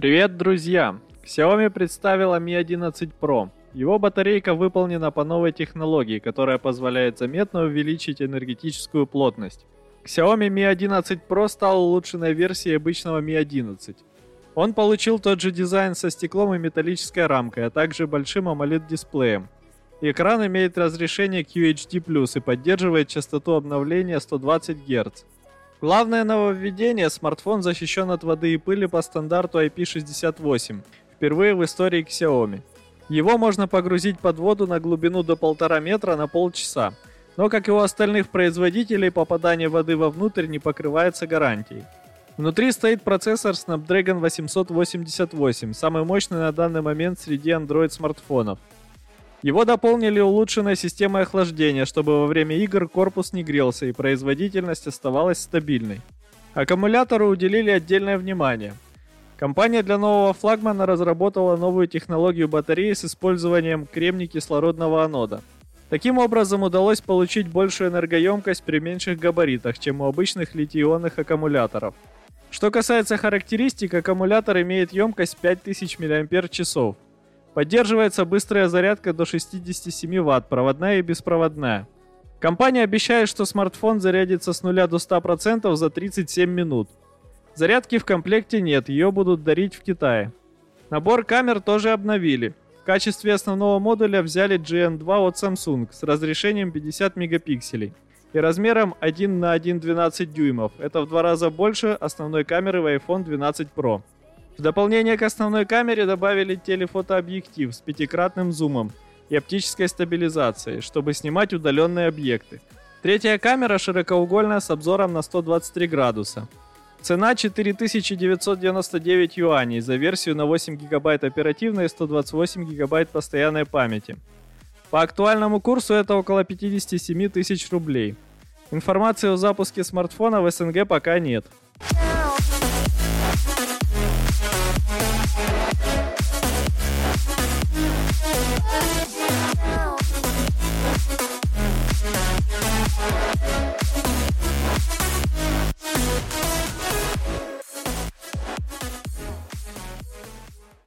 Привет, друзья! Xiaomi представила Mi 11 Pro. Его батарейка выполнена по новой технологии, которая позволяет заметно увеличить энергетическую плотность. Xiaomi Mi 11 Pro стал улучшенной версией обычного Mi 11. Он получил тот же дизайн со стеклом и металлической рамкой, а также большим AMOLED-дисплеем. Экран имеет разрешение QHD+, и поддерживает частоту обновления 120 Гц. Главное нововведение – смартфон защищен от воды и пыли по стандарту IP68, впервые в истории Xiaomi. Его можно погрузить под воду на глубину до полтора метра на полчаса, но, как и у остальных производителей, попадание воды вовнутрь не покрывается гарантией. Внутри стоит процессор Snapdragon 888, самый мощный на данный момент среди Android смартфонов. Его дополнили улучшенной системой охлаждения, чтобы во время игр корпус не грелся и производительность оставалась стабильной. Аккумулятору уделили отдельное внимание. Компания для нового флагмана разработала новую технологию батареи с использованием кремний-кислородного анода. Таким образом удалось получить большую энергоемкость при меньших габаритах, чем у обычных литий-ионных аккумуляторов – что касается характеристик, аккумулятор имеет емкость 5000 мАч. Поддерживается быстрая зарядка до 67 Вт, проводная и беспроводная. Компания обещает, что смартфон зарядится с 0 до 100% за 37 минут. Зарядки в комплекте нет, ее будут дарить в Китае. Набор камер тоже обновили. В качестве основного модуля взяли GN2 от Samsung с разрешением 50 мегапикселей и размером 1 на 1,12 дюймов. Это в два раза больше основной камеры в iPhone 12 Pro. В дополнение к основной камере добавили телефотообъектив с пятикратным зумом и оптической стабилизацией, чтобы снимать удаленные объекты. Третья камера широкоугольная с обзором на 123 градуса. Цена 4999 юаней за версию на 8 гигабайт оперативной и 128 гигабайт постоянной памяти. По актуальному курсу это около 57 тысяч рублей. Информации о запуске смартфона в СНГ пока нет.